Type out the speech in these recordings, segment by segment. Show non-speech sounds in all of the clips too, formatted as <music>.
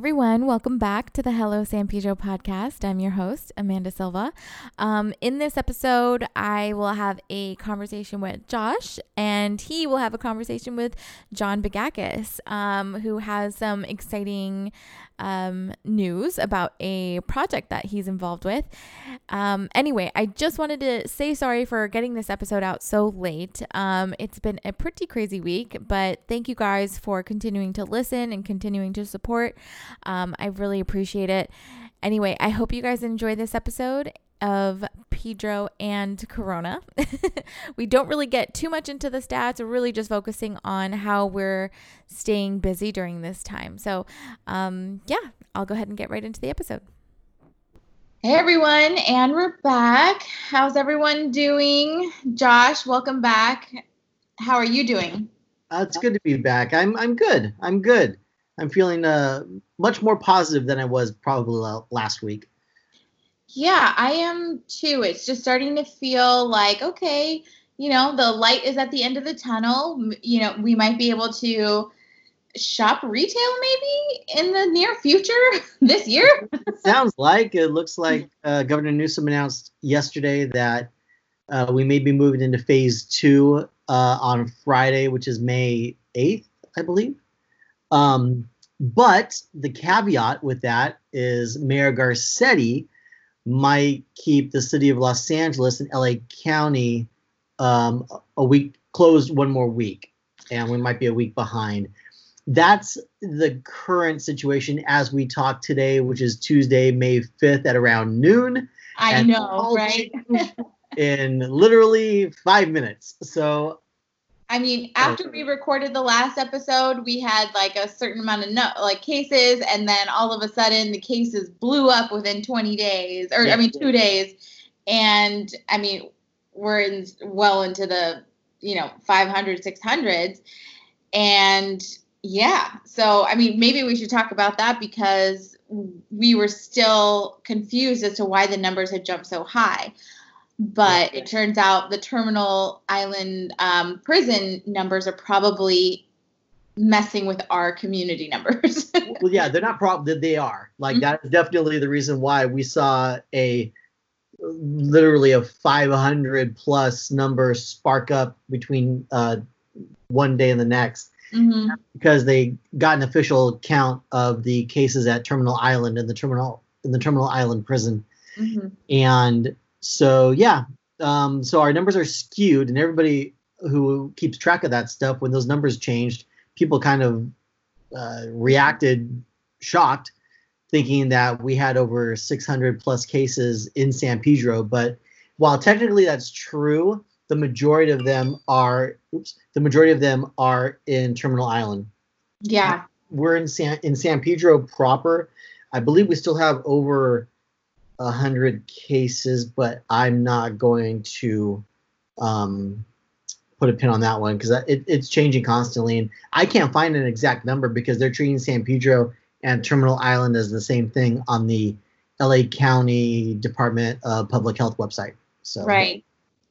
Everyone, welcome back to the Hello San Pedro podcast. I'm your host, Amanda Silva. Um, in this episode, I will have a conversation with Josh, and he will have a conversation with John Bagakis, um, who has some exciting um, news about a project that he's involved with. Um, anyway, I just wanted to say sorry for getting this episode out so late. Um, it's been a pretty crazy week, but thank you guys for continuing to listen and continuing to support. Um, I really appreciate it. Anyway, I hope you guys enjoy this episode of Pedro and Corona. <laughs> we don't really get too much into the stats. We're really just focusing on how we're staying busy during this time. So, um, yeah, I'll go ahead and get right into the episode. Hey everyone, and we're back. How's everyone doing? Josh, welcome back. How are you doing? Uh, it's good to be back. I'm I'm good. I'm good. I'm feeling uh, much more positive than I was probably last week. Yeah, I am too. It's just starting to feel like, okay, you know, the light is at the end of the tunnel. You know, we might be able to shop retail maybe in the near future <laughs> this year. Sounds like it looks like uh, Governor Newsom announced yesterday that uh, we may be moving into phase two uh, on Friday, which is May 8th, I believe. Um, but the caveat with that is Mayor Garcetti might keep the city of Los Angeles and LA County um, a week closed one more week, and we might be a week behind. That's the current situation as we talk today, which is Tuesday, May 5th at around noon. I know, right? in literally five minutes. So I mean, after we recorded the last episode, we had like a certain amount of no, like cases, and then all of a sudden the cases blew up within 20 days, or yeah. I mean, two days. And I mean, we're in well into the you know 500, 600s, and yeah. So I mean, maybe we should talk about that because we were still confused as to why the numbers had jumped so high but it turns out the terminal island um, prison numbers are probably messing with our community numbers. <laughs> well, yeah, they're not probably they are. Like mm-hmm. that is definitely the reason why we saw a literally a 500 plus number spark up between uh, one day and the next. Mm-hmm. Because they got an official count of the cases at Terminal Island in the terminal in the Terminal Island prison, mm-hmm. and so yeah, um, so our numbers are skewed, and everybody who keeps track of that stuff, when those numbers changed, people kind of uh, reacted shocked, thinking that we had over 600 plus cases in San Pedro. But while technically that's true, the majority of them are oops, the majority of them are in Terminal Island. Yeah, we're in San in San Pedro proper. I believe we still have over hundred cases, but I'm not going to um, put a pin on that one because it, it's changing constantly, and I can't find an exact number because they're treating San Pedro and Terminal Island as the same thing on the LA County Department of Public Health website. So right,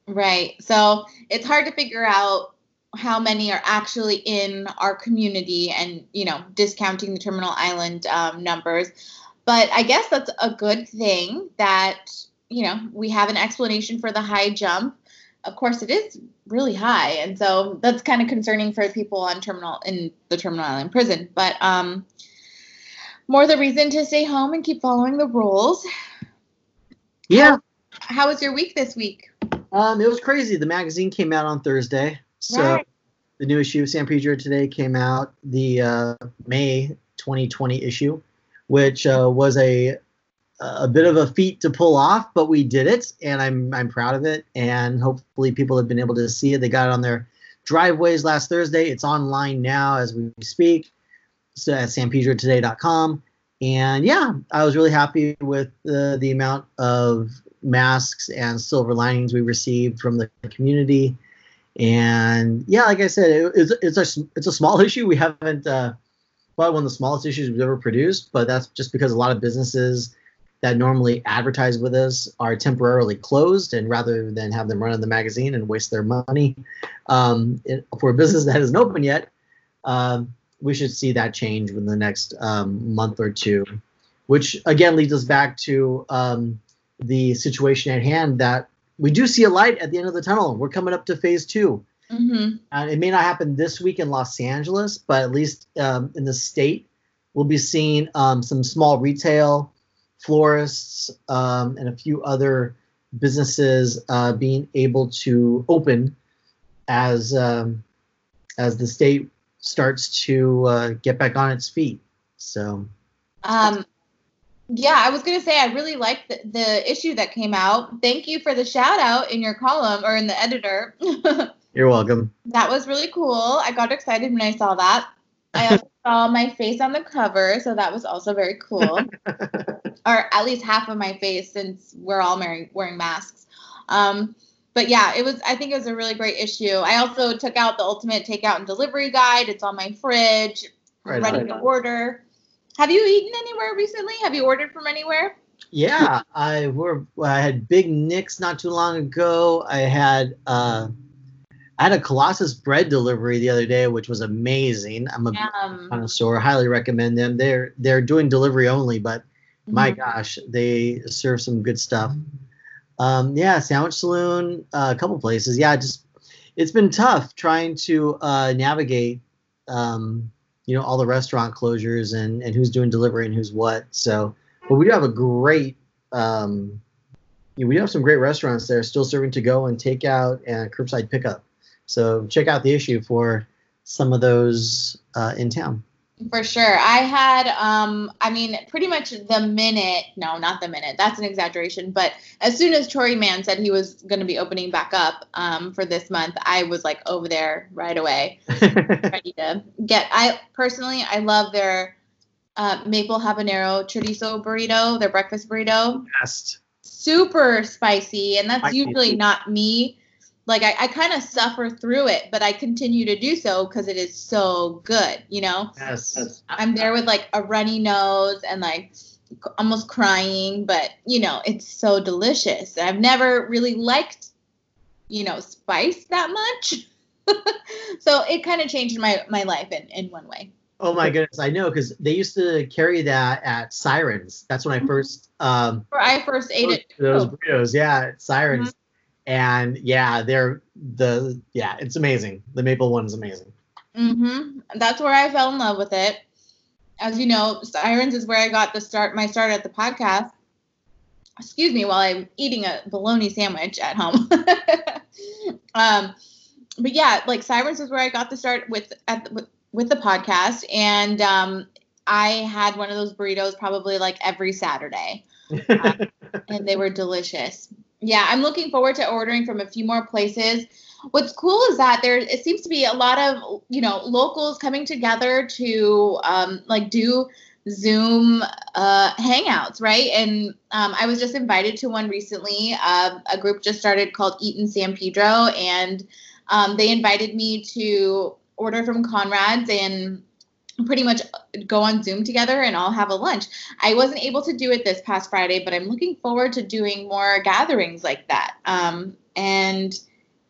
right. So it's hard to figure out how many are actually in our community and you know discounting the terminal island um, numbers but I guess that's a good thing that, you know, we have an explanation for the high jump. Of course, it is really high. And so that's kind of concerning for people on terminal in the terminal island prison. But um, more the reason to stay home and keep following the rules. Yeah. How, how was your week this week? Um, it was crazy. The magazine came out on Thursday. So right. the new issue of San Pedro today came out, the uh, May 2020 issue which uh, was a a bit of a feat to pull off, but we did it, and I'm I'm proud of it. And hopefully, people have been able to see it. They got it on their driveways last Thursday. It's online now as we speak. So at sanpedrotoday.com. And yeah, I was really happy with the, the amount of masks and silver linings we received from the community. And yeah, like I said, it, it's it's a it's a small <laughs> issue. We haven't uh, probably one of the smallest issues we've ever produced, but that's just because a lot of businesses that normally advertise with us are temporarily closed, and rather than have them run in the magazine and waste their money um, for a business <laughs> that isn't open yet, um, we should see that change within the next um, month or two. Which again leads us back to um, the situation at hand that we do see a light at the end of the tunnel. We're coming up to phase 2 Mm-hmm. And it may not happen this week in Los Angeles, but at least um, in the state, we'll be seeing um, some small retail, florists, um, and a few other businesses uh, being able to open as um, as the state starts to uh, get back on its feet. So, Um, yeah, I was gonna say I really liked the, the issue that came out. Thank you for the shout out in your column or in the editor. <laughs> you're welcome. that was really cool. I got excited when I saw that. I also <laughs> saw my face on the cover, so that was also very cool. <laughs> or at least half of my face, since we're all wearing wearing masks. Um, but yeah, it was. I think it was a really great issue. I also took out the ultimate takeout and delivery guide. It's on my fridge, Right ready on. to order. Have you eaten anywhere recently? Have you ordered from anywhere? Yeah, I were I had Big Nick's not too long ago. I had uh I had a Colossus bread delivery the other day, which was amazing. I'm a Um, connoisseur. Highly recommend them. They're they're doing delivery only, but my mhm. gosh, they serve some good stuff. Um, yeah, Sandwich Saloon, uh, a couple places. Yeah, just it's been tough trying to uh, navigate, um, you know, all the restaurant closures and and who's doing delivery and who's what. So, but we do have a great, um, we do have some great restaurants there still serving to go and takeout and curbside pickup. So check out the issue for some of those uh, in town. For sure. I had, um, I mean, pretty much the minute, no, not the minute, that's an exaggeration, but as soon as Tory Man said he was going to be opening back up um, for this month, I was like over there right away, <laughs> ready to get. I personally, I love their uh, maple habanero chorizo burrito, their breakfast burrito. Best. Super spicy, and that's Spicy. usually not me. Like, I, I kind of suffer through it, but I continue to do so because it is so good, you know? Yes. I'm there with like a runny nose and like almost crying, but you know, it's so delicious. I've never really liked, you know, spice that much. <laughs> so it kind of changed my my life in in one way. Oh my goodness, I know because they used to carry that at Sirens. That's when I first um Where I first ate it. those burritos. Yeah, at Sirens, and yeah, they're the yeah, it's amazing. The maple one is amazing. Mm-hmm. That's where I fell in love with it. As you know, Sirens is where I got the start my start at the podcast. Excuse me, while I'm eating a bologna sandwich at home. <laughs> um, but yeah, like Sirens is where I got the start with at the, with, with the podcast, and um, I had one of those burritos probably like every Saturday, <laughs> and they were delicious. Yeah, I'm looking forward to ordering from a few more places. What's cool is that there it seems to be a lot of you know locals coming together to um, like do zoom uh, hangouts right? And um, i was just invited to one recently. Uh, a group just started called eat in san pedro and um, they invited me to order from conrad's and pretty much go on zoom together and all have a lunch i wasn't able to do it this past friday but i'm looking forward to doing more gatherings like that um, and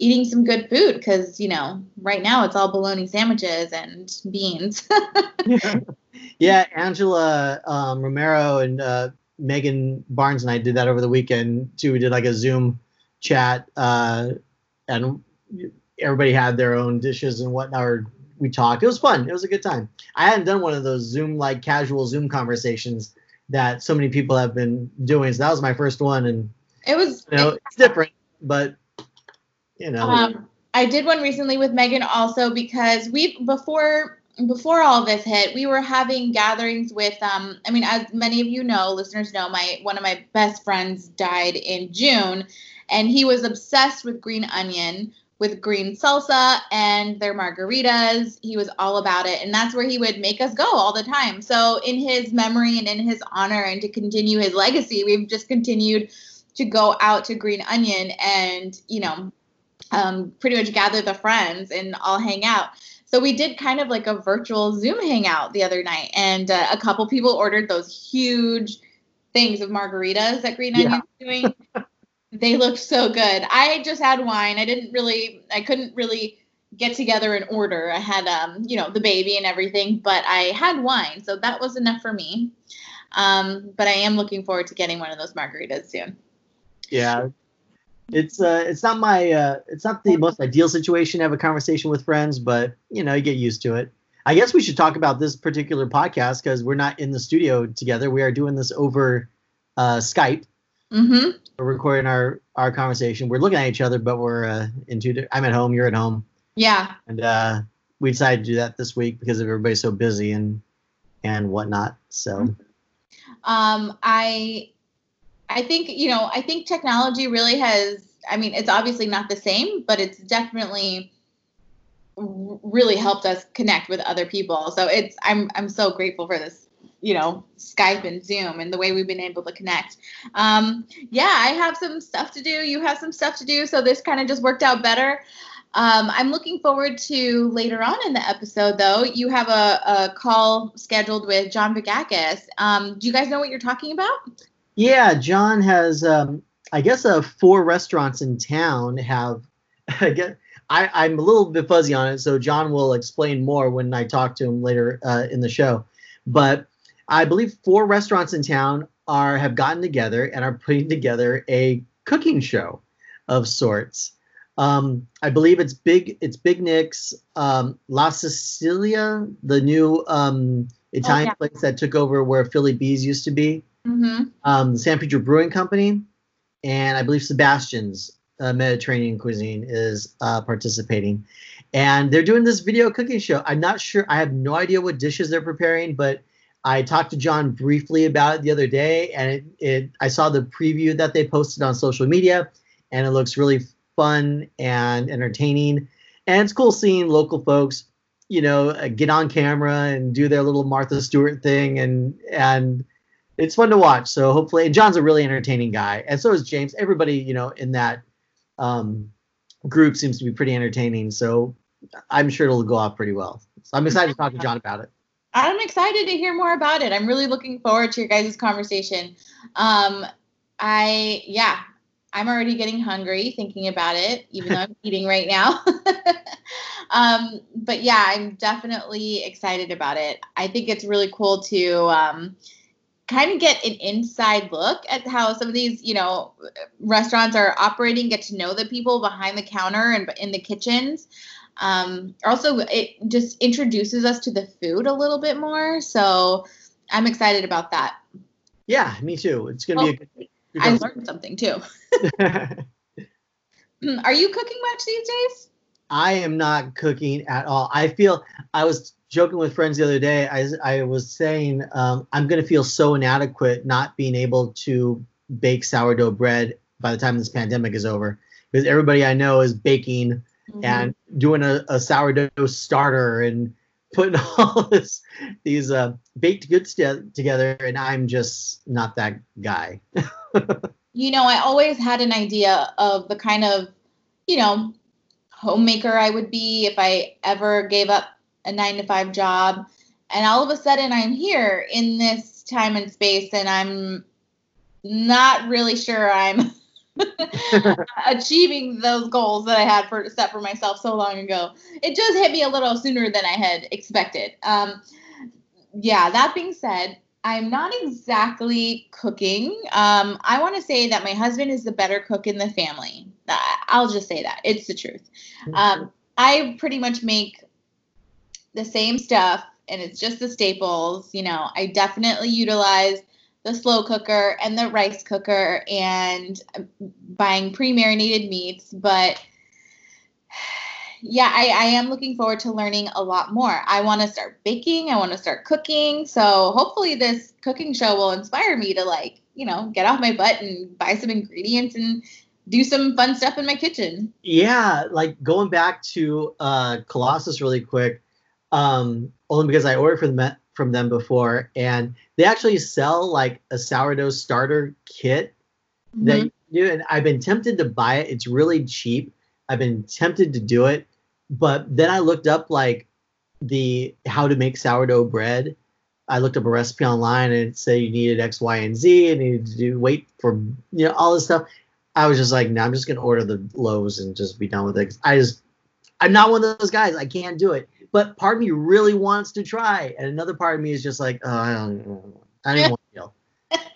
eating some good food because you know right now it's all bologna sandwiches and beans <laughs> <laughs> yeah, Angela um, Romero and uh, Megan Barnes and I did that over the weekend too. We did like a Zoom chat, uh, and everybody had their own dishes and whatnot. Or we talked. It was fun. It was a good time. I hadn't done one of those Zoom like casual Zoom conversations that so many people have been doing. So that was my first one, and it was you know it's different, but you know. um, i did one recently with megan also because we before before all this hit we were having gatherings with um i mean as many of you know listeners know my one of my best friends died in june and he was obsessed with green onion with green salsa and their margaritas. He was all about it. And that's where he would make us go all the time. So, in his memory and in his honor and to continue his legacy, we've just continued to go out to Green Onion and, you know, um, pretty much gather the friends and all hang out. So we did kind of like a virtual Zoom hangout the other night, and uh, a couple people ordered those huge things of margaritas that Green Onion's yeah. doing. <laughs> they looked so good. I just had wine. I didn't really, I couldn't really get together and order. I had, um, you know, the baby and everything, but I had wine, so that was enough for me. Um, but I am looking forward to getting one of those margaritas soon. Yeah, it's uh it's not my uh it's not the most ideal situation to have a conversation with friends, but you know, you get used to it. I guess we should talk about this particular podcast because we're not in the studio together. We are doing this over uh, Skype. Mm-hmm. We're recording our our conversation. We're looking at each other, but we're uh, in two. I'm at home. You're at home. Yeah. And uh, we decided to do that this week because everybody's so busy and and whatnot. So. Um, I I think, you know, I think technology really has, I mean, it's obviously not the same, but it's definitely really helped us connect with other people. So it's, I'm, I'm so grateful for this, you know, Skype and Zoom and the way we've been able to connect. Um, yeah, I have some stuff to do. You have some stuff to do. So this kind of just worked out better. Um, I'm looking forward to later on in the episode, though. You have a, a call scheduled with John Bagakis. Um, do you guys know what you're talking about? Yeah, John has, um, I guess, uh, four restaurants in town have. <laughs> I get, I, I'm a little bit fuzzy on it, so John will explain more when I talk to him later uh, in the show. But I believe four restaurants in town are have gotten together and are putting together a cooking show of sorts. Um, I believe it's big. It's Big Nick's um, La Sicilia, the new um, Italian oh, yeah. place that took over where Philly Bees used to be mm-hmm. um, San Pedro Brewing Company, and I believe Sebastian's uh, Mediterranean Cuisine is uh, participating. And they're doing this video cooking show. I'm not sure, I have no idea what dishes they're preparing, but I talked to John briefly about it the other day, and it, it I saw the preview that they posted on social media, and it looks really fun and entertaining. And it's cool seeing local folks, you know, uh, get on camera and do their little Martha Stewart thing and and it's fun to watch. So hopefully, and John's a really entertaining guy, and so is James. Everybody, you know, in that um, group seems to be pretty entertaining. So I'm sure it'll go off pretty well. So I'm excited to talk to John about it. I'm excited to hear more about it. I'm really looking forward to your guys' conversation. Um, I yeah, I'm already getting hungry thinking about it, even though I'm <laughs> eating right now. <laughs> um, but yeah, I'm definitely excited about it. I think it's really cool to um, kind of get an inside look at how some of these, you know, restaurants are operating, get to know the people behind the counter and in the kitchens. Um, also, it just introduces us to the food a little bit more. So I'm excited about that. Yeah, me too. It's going to be a good. good I learned something too. <laughs> are you cooking much these days? I am not cooking at all. I feel I was joking with friends the other day. I, I was saying um, I'm going to feel so inadequate not being able to bake sourdough bread by the time this pandemic is over because everybody I know is baking mm-hmm. and doing a, a, sourdough starter and putting <laughs> all this these uh, baked goods together, and I'm just not that guy. <laughs> you know, I always had an idea of the kind of you know homemaker I would be if I ever gave up a nine to five job. And all of a sudden, I'm here in this time and space, and I'm not really sure I'm <laughs> achieving those goals that I had for set for myself so long ago. It just hit me a little sooner than I had expected. Um, yeah, that being said, I'm not exactly cooking. Um, I want to say that my husband is the better cook in the family. I'll just say that. It's the truth. Um, I pretty much make the same stuff and it's just the staples. You know, I definitely utilize the slow cooker and the rice cooker and buying pre-marinated meats, but yeah, I, I am looking forward to learning a lot more. I want to start baking. I want to start cooking. So hopefully this cooking show will inspire me to like, you know, get off my butt and buy some ingredients and do some fun stuff in my kitchen. Yeah, like going back to uh, Colossus really quick, um, only because I ordered from them from them before, and they actually sell like a sourdough starter kit Mm-hmm. that you do, and I've been tempted to buy it. It's really cheap. I've been tempted to do it, but then I looked up like the how to make sourdough bread. I looked up a recipe online and it said you needed X, Y, and Z, and you needed to do wait for you know all this stuff. I was just like, no, I'm just gonna order the loaves and just be done with it. I just, I'm not one of those guys. I can't do it. But part of me really wants to try, and another part of me is just like, oh, I don't, I don't even want to.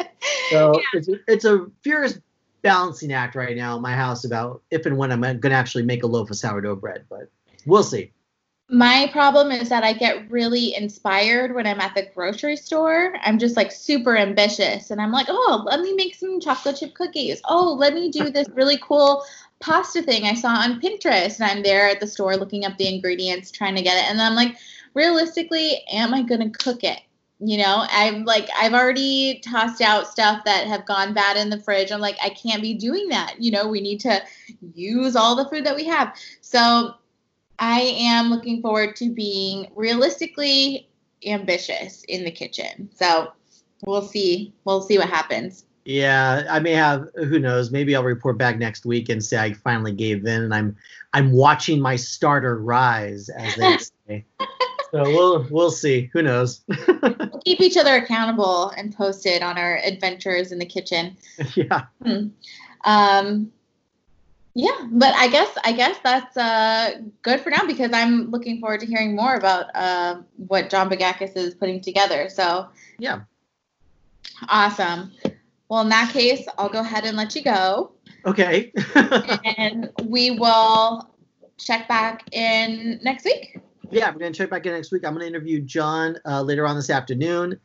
So <laughs> it's a, it's a furious balancing act right now in my house about if and when I'm going to actually make a loaf of sourdough bread, but we'll see. My problem is that I get really inspired when I'm at the grocery store. I'm just like super ambitious and I'm like, oh, let me make some chocolate chip cookies. Oh, let me do this really cool pasta thing I saw on Pinterest. And I'm there at the store looking up the ingredients, trying to get it. And I'm like, realistically, am I going to cook it? You know, I'm like, I've already tossed out stuff that have gone bad in the fridge. I'm like, I can't be doing that. You know, we need to use all the food that we have. So I am looking forward to being realistically ambitious in the kitchen. So we'll see. We'll see what happens. Yeah, I may have. Who knows? Maybe I'll report back next week and say I finally gave in, and I'm I'm watching my starter rise, as they <laughs> say. so we'll we'll see. Who knows? We'll keep each other accountable and posted on our adventures in the kitchen. <laughs> yeah. Um, yeah, but I guess I guess that's uh, good for now because I'm looking forward to hearing more about uh, what John Bagakis is putting together. So Yeah. awesome. Well, in that case, I'll go ahead and let you go. Okay. <laughs> and we will check back in next week. yeah, we're gonna check back in next week. I'm gonna interview John uh, later on this afternoon,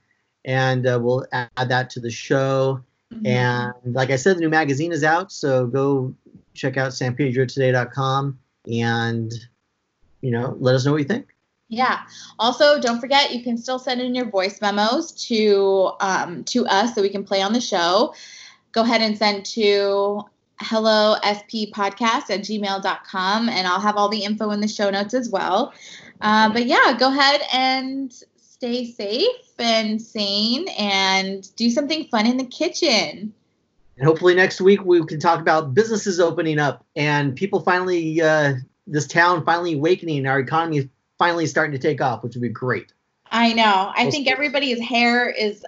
and uh, we'll add that to the show. And like I said, the new magazine is out, so go check out sanpedrotoday.com and you know let us know what you think. Yeah. Also, don't forget you can still send in your voice memos to um, to us so we can play on the show. Go ahead and send to hello sp podcast at gmail.com and I'll have all the info in the show notes as well. Uh, but yeah, go ahead and stay safe and sane and do something fun in the kitchen. And hopefully next week we can talk about businesses opening up and people finally, uh, this town finally awakening, our economy finally starting to take off, which would be great. I know. I think everybody's hair is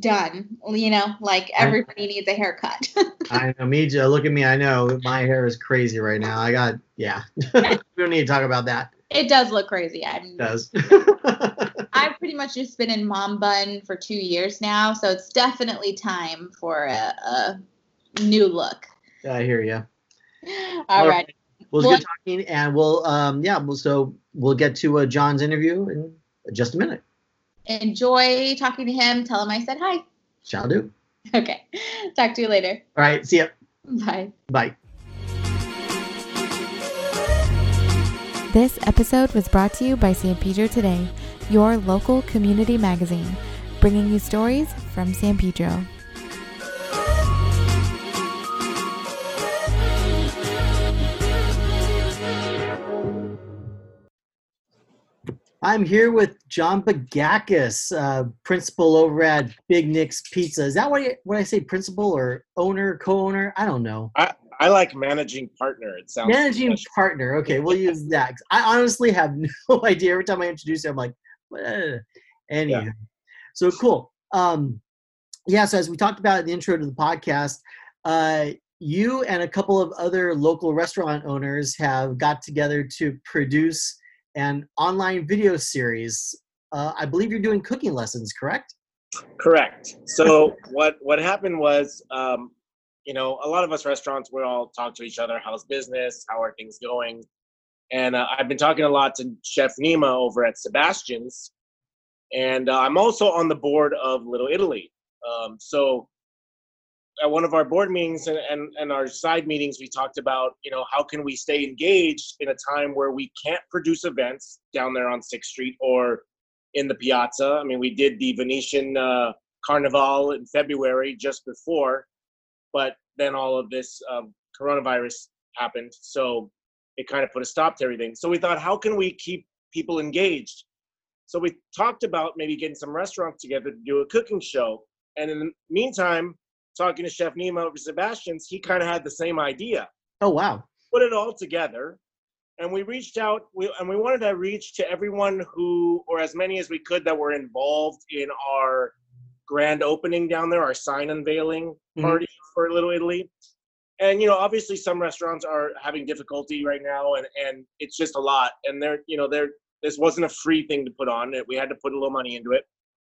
done. You know, like everybody needs a haircut. <laughs> I know, me, look at me. I know my hair is crazy right now. I got, yeah. <laughs> we don't need to talk about that. it does look crazy. I'm It does. <laughs> I've pretty much just been in mom bun for two years now, so it's definitely time for a, a new look. I hear you. All right. Well, it's Well- good talking, and we'll, um, yeah, well, so we'll get to uh, John's interview in just a minute. Enjoy talking to him. Tell him I said hi. Shall do. Okay. Talk to you later. All right. See ya. Bye. Bye. This episode was brought to you by San Pedro Today, your local community magazine, bringing you stories from San Pedro. I'm here with John Bagakis, uh, principal over at Big Nick's Pizza. Is that what I, what I say, principal or owner, co-owner? I don't know. I like managing partner. It sounds Managing special. partner. Okay, we'll use <laughs> that. I honestly have <laughs> no idea. Every time I introduce it, I'm like, anyway. Yeah. So cool. Um, yeah. So as we talked about in the intro to the podcast, uh, you and a couple of other local restaurant owners have got together to produce an online video series. Uh, I believe you're doing cooking lessons, correct? Correct. So <laughs> what what happened was, um, you know, a lot of us restaurants we all talk to each other. How's business? How are things going? And uh, I've been talking a lot to Chef Nima over at Sebastian's, and uh, I'm also on the board of Little Italy. Um, so at one of our board meetings and, and, and our side meetings, we talked about, you know, how can we stay engaged in a time where we can't produce events down there on Sixth Street or in the piazza. I mean, we did the Venetian uh, Carnival in February just before, but then all of this um, coronavirus happened, so it kind of put a stop to everything. So we thought, how can we keep people engaged? So we talked about maybe getting some restaurants together to do a cooking show. And in the meantime, talking to Chef Nima over Sebastian's, he kind of had the same idea. Oh wow. Put it all together. And we reached out we, and we wanted to reach to everyone who, or as many as we could, that were involved in our grand opening down there, our sign unveiling Mhm. party for Little Italy. And you know, obviously, some restaurants are having difficulty right now, and and it's just a lot. And they're, you know, they're this wasn't a free thing to put on. We had to put a little money into it.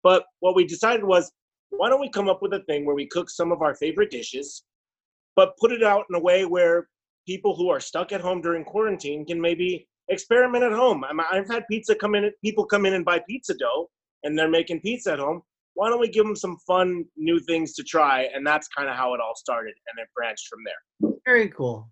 But what we decided was, why don't we come up with a thing where we cook some of our favorite dishes, but put it out in a way where people who are stuck at home during quarantine can maybe experiment at home. I'm- I've had pizza come in, people come in and buy pizza dough, and they're making pizza at home. Why don't we give them some fun new things to try? And that's kind of how it all started, and it branched from there. Very cool.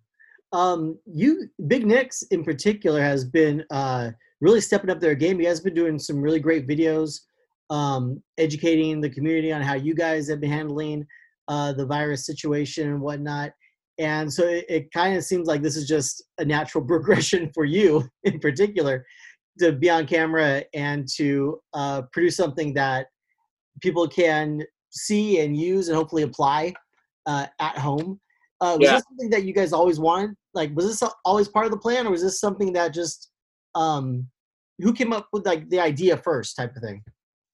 Um, you, Big Nicks in particular, has been uh, really stepping up their game. You guys have been doing some really great videos, um, educating the community on how you guys have been handling uh, the virus situation and whatnot. And so it, it kind of seems like this is just a natural <laughs> progression for you in particular to be on camera and to uh, produce something that people can see and use and hopefully apply uh, at home. Uh, was Yeah. this something that you guys always wanted? Like, was this always part of the plan, or was this something that just um, who came up with like the idea first, type of thing?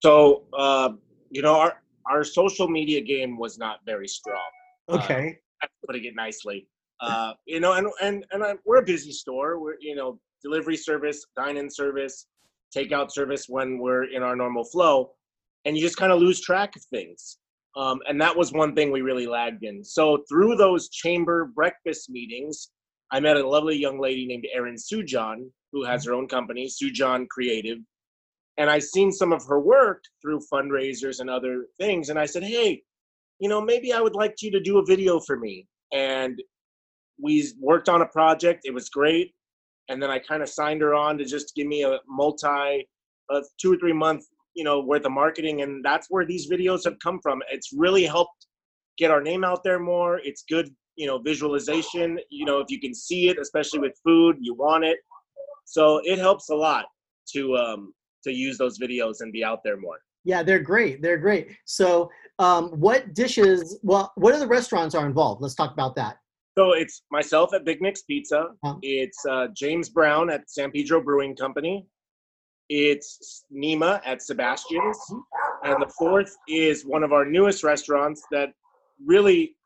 So, uh, you know, our our social media game was not very strong. Uh, Okay, putting it nicely. Uh, you know, and and and I, we're a busy store. We're you know delivery service, dine-in service, takeout service when we're in our normal flow, and you just kind of lose track of things. Um, and that was one thing we really lagged in. So through those chamber breakfast meetings, I met a lovely young lady named Erin Sujan, who has her own company, Sujan Creative. And I seen some of her work through fundraisers and other things, and I said, "Hey, you know, maybe I would like you to do a video for me. And we worked on a project. It was great. And then I kind of signed her on to just give me a multi, a two or three month, you know, worth of marketing. And that's where these videos have come from. It's really helped get our name out there more. It's good, you know, visualization. You know, if you can see it, especially with food, you want it. So it helps a lot to um to use those videos and be out there more. yeah, they're great. They're great. So, um, what dishes? Well, what other restaurants are involved? Let's talk about that. So it's myself at Big Nick's Pizza. Uh-huh. It's uh, James Brown at San Pedro Brewing Company. It's Nima at Sebastian's. And the fourth is one of our newest restaurants that really,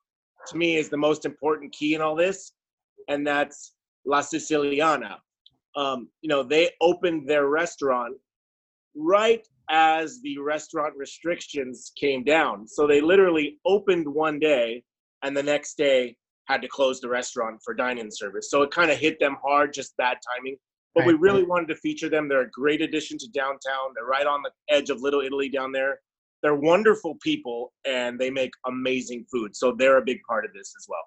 to me, is the most important key in all this. And that's La Siciliana. Um, you know, they opened their restaurant right as the restaurant restrictions came down. So they literally opened one day and the next day had to close the restaurant for dine-in service. So it kind of hit them hard, just bad timing. But we really right. wanted to feature them. They're a great addition to downtown. They're right on the edge of Little Italy down there. They're wonderful people and they make amazing food. So they're a big part of this as well.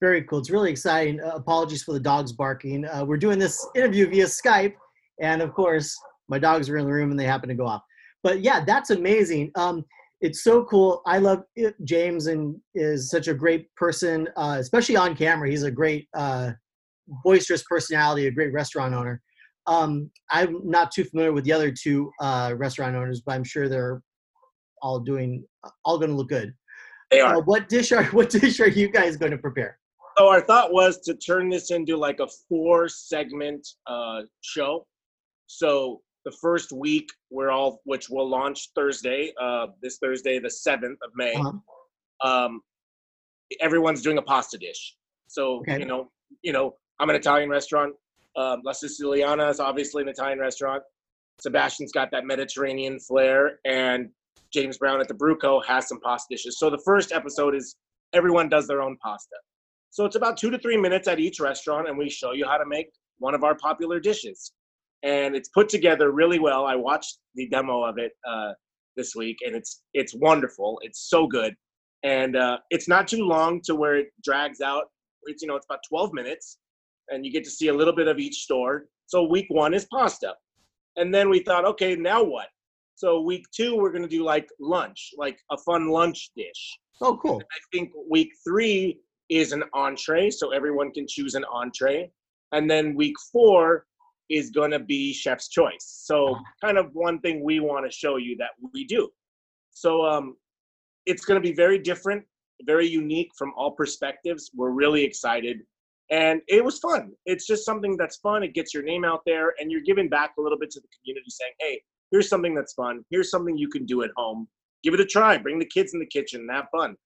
Very cool. It's really exciting. Uh, apologies for the dogs barking. Uh, we're doing this interview via Skype, and of course, my dogs are in the room and they happen to go off. But yeah, that's amazing. Um, it's so cool. I love it. James and is such a great person, uh, especially on camera. He's a great, uh, boisterous personality, a great restaurant owner. Um, I'm not too familiar with the other two uh, restaurant owners, but I'm sure they're all doing, all going to look good. They are. Uh, what dish are <laughs> what dish are you guys going to prepare? So our thought was to turn this into like a four segment uh, show. So the first week we're all which will launch Thursday, uh, this Thursday, the seventh of May. Uh-huh. Um, everyone's doing a pasta dish. So Okay. you know, you know, I'm an Italian restaurant. Um, La Siciliana is obviously an Italian restaurant. Sebastian's got that Mediterranean flair, and James Brown at the Bruco has some pasta dishes. So the first episode is everyone does their own pasta. So it's about two to three minutes at each restaurant, and we show you how to make one of our popular dishes. And it's put together really well. I watched the demo of it uh, this week, and it's it's wonderful. It's so good, and uh, it's not too long to where it drags out. It's you know it's about 12 minutes, and you get to see a little bit of each store. So week one is pasta, and then we thought, okay, now what? So week two we're gonna do like lunch, like a fun lunch dish. Oh, cool. I think week three is an entree, so everyone can choose an entree. And then week four is going to be chef's choice. So kind of one thing we want to show you that we do. So um, it's going to be very different, very unique from all perspectives. We're really excited. And it was fun. It's just something that's fun. It gets your name out there and you're giving back a little bit to the community saying, hey, here's something that's fun. Here's something you can do at home. Give it a try. Bring the kids in the kitchen and have fun.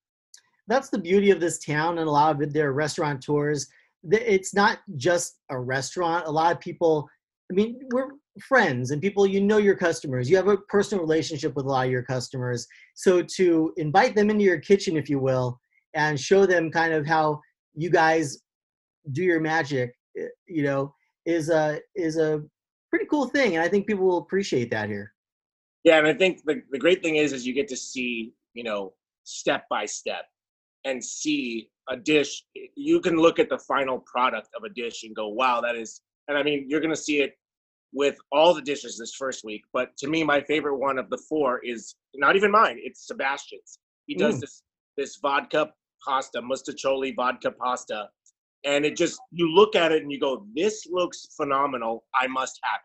That's the beauty of this town and a lot of their restaurateurs. It's not just a restaurant. A lot of people, I mean, we're friends and people, you know your customers. You have a personal relationship with a lot of your customers. So to invite them into your kitchen, if you will, and show them kind of how you guys do your magic, eh, you know, is a is a pretty cool thing. And I think people will appreciate that here. Yeah, and I think the, the great thing is is you get to see, you know, step by step and see a dish. You can look at the final product of a dish and go, wow, that is and I mean you're gonna see it with all the dishes this first week. But to me, my favorite one of the four is not even mine. It's Sebastian's. He does mm. this this vodka pasta, mostaccioli vodka pasta, and it just you look at it and you go, "This looks phenomenal. I must have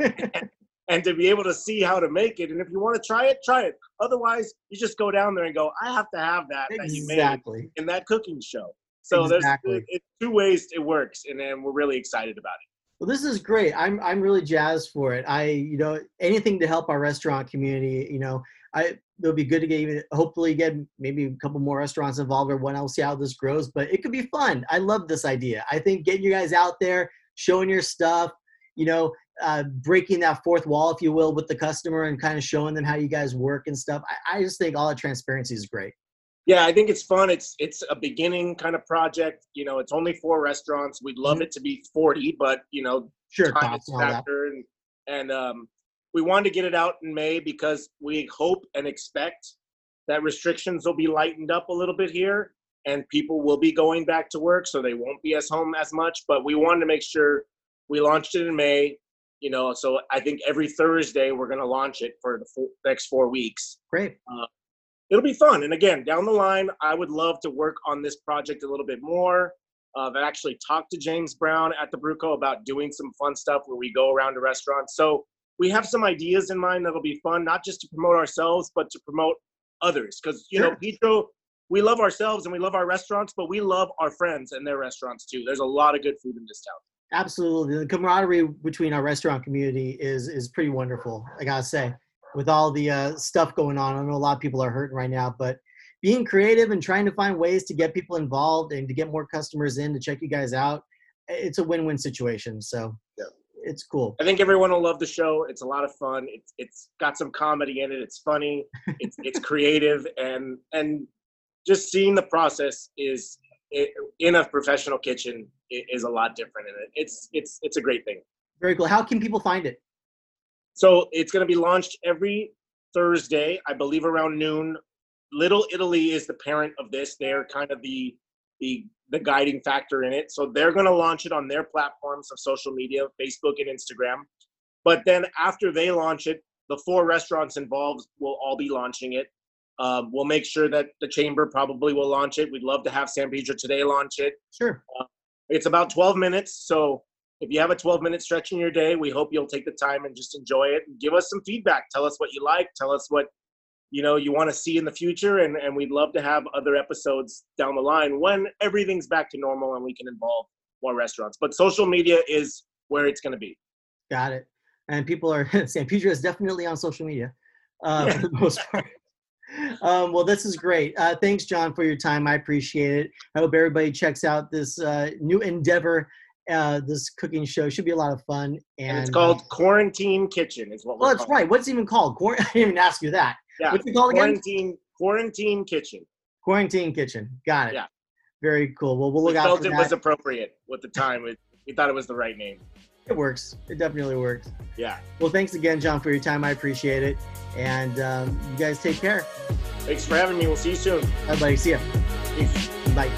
it." and, <laughs> and to be able to see how to make it, and if you want to try it, try it. Otherwise, you just go down there and go, "I have to have that exactly. that you made in that cooking show." So exactly. there's it, two ways it works, and then we're really excited about it. Well, this is great. I'm I'm really jazzed for it. I you know anything to help our restaurant community. You know, I it'll be good to get even hopefully get maybe a couple more restaurants involved or one. I'll see how this grows, but it could be fun. I love this idea. I think getting you guys out there, showing your stuff, you know, uh, breaking that fourth wall, if you will, with the customer and kind of showing them how you guys work and stuff. I, I just think all the transparency is great yeah i think it's fun. It's it's a beginning kind of project. You know it's only four restaurants. We'd love mm-hmm. it to be 40 but you know sure time is factor and and um we wanted to get it out in may because we hope and expect that restrictions will be lightened up a little bit here and people will be going back to work so they won't be as home as much but we wanted to make sure we launched it in may you know so i think every thursday we're going to launch it for the four, next four weeks. Great. Uh, it'll be fun. And again, down the line, I would love to work on this project a little bit more. Uh, I've actually talked to James Brown at the Bruco about doing some fun stuff where we go around to restaurants. So we have some ideas in mind that'll be fun, not just to promote ourselves, but to promote others. Because you sure. know, Pedro, we love ourselves and we love our restaurants, but we love our friends and their restaurants too. There's a lot of good food in this town. Absolutely, the camaraderie between our restaurant community is is pretty wonderful. I gotta say with all the uh, stuff going on. I know a lot of people are hurting right now, but being creative and trying to find ways to get people involved and to get more customers in to check you guys out, it's a win-win situation. So yeah. it's cool. I think everyone will love the show. It's a lot of fun. It's it's got some comedy in it. It's funny. It's it's <laughs> creative and and just seeing the process is in a professional kitchen is a lot different in it. It's it's it's a great thing. Very cool. How can people find it? So it's going to be launched every Thursday, I believe around noon. Little Italy is the parent of this. They're kind of the the the guiding factor in it. So they're going to launch it on their platforms of social media, Facebook and Instagram. But then after they launch it, the four restaurants involved will all be launching it. Um, we'll make sure that the chamber probably will launch it. We'd love to have San Pedro today launch it. Sure. Uh, it's about 12 minutes, so if you have a 12 minute stretch in your day, we hope you'll take the time and just enjoy it. And give us some feedback. Tell us what you like. Tell us what you know you want to see in the future and, and we'd love to have other episodes down the line when everything's back to normal and we can involve more restaurants. But social media is where it's going to be. Got it. And people are <laughs> san pedro is definitely on social media uh, yeah. for the <laughs> most part. Um, well this is great. Uh, thanks john for your time. I appreciate it. I hope everybody checks out this uh, new endeavor uh, this cooking show. Should be a lot of fun. And, and it's called uh, Quarantine Kitchen. Is what. Well, that's right. What's even called? Quar- <laughs> I didn't even ask you that. Yeah. What's it called Quarantine, again? Quarantine Quarantine Kitchen. Quarantine Kitchen. Got it. Yeah. Very cool. Well, we'll look we out. Felt it that. was appropriate with the time. we thought it was the right name. It works. It definitely works. Yeah. Well, thanks again, John, for your time. I appreciate it. And um, you guys take care. Thanks for having me. We'll see you soon. Bye, buddy. See ya. Peace. Bye.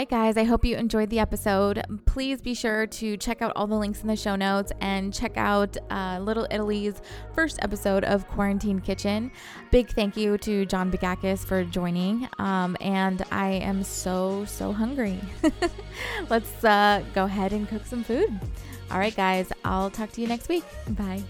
Right, guys, I hope you enjoyed the episode. Please be sure to check out all the links in the show notes and check out uh, Little Italy's first episode of Quarantine Kitchen. Big thank you to John Bagakis for joining. Um, and I am so, so hungry. <laughs> Let's uh, go ahead and cook some food. All right, guys, I'll talk to you next week. Bye.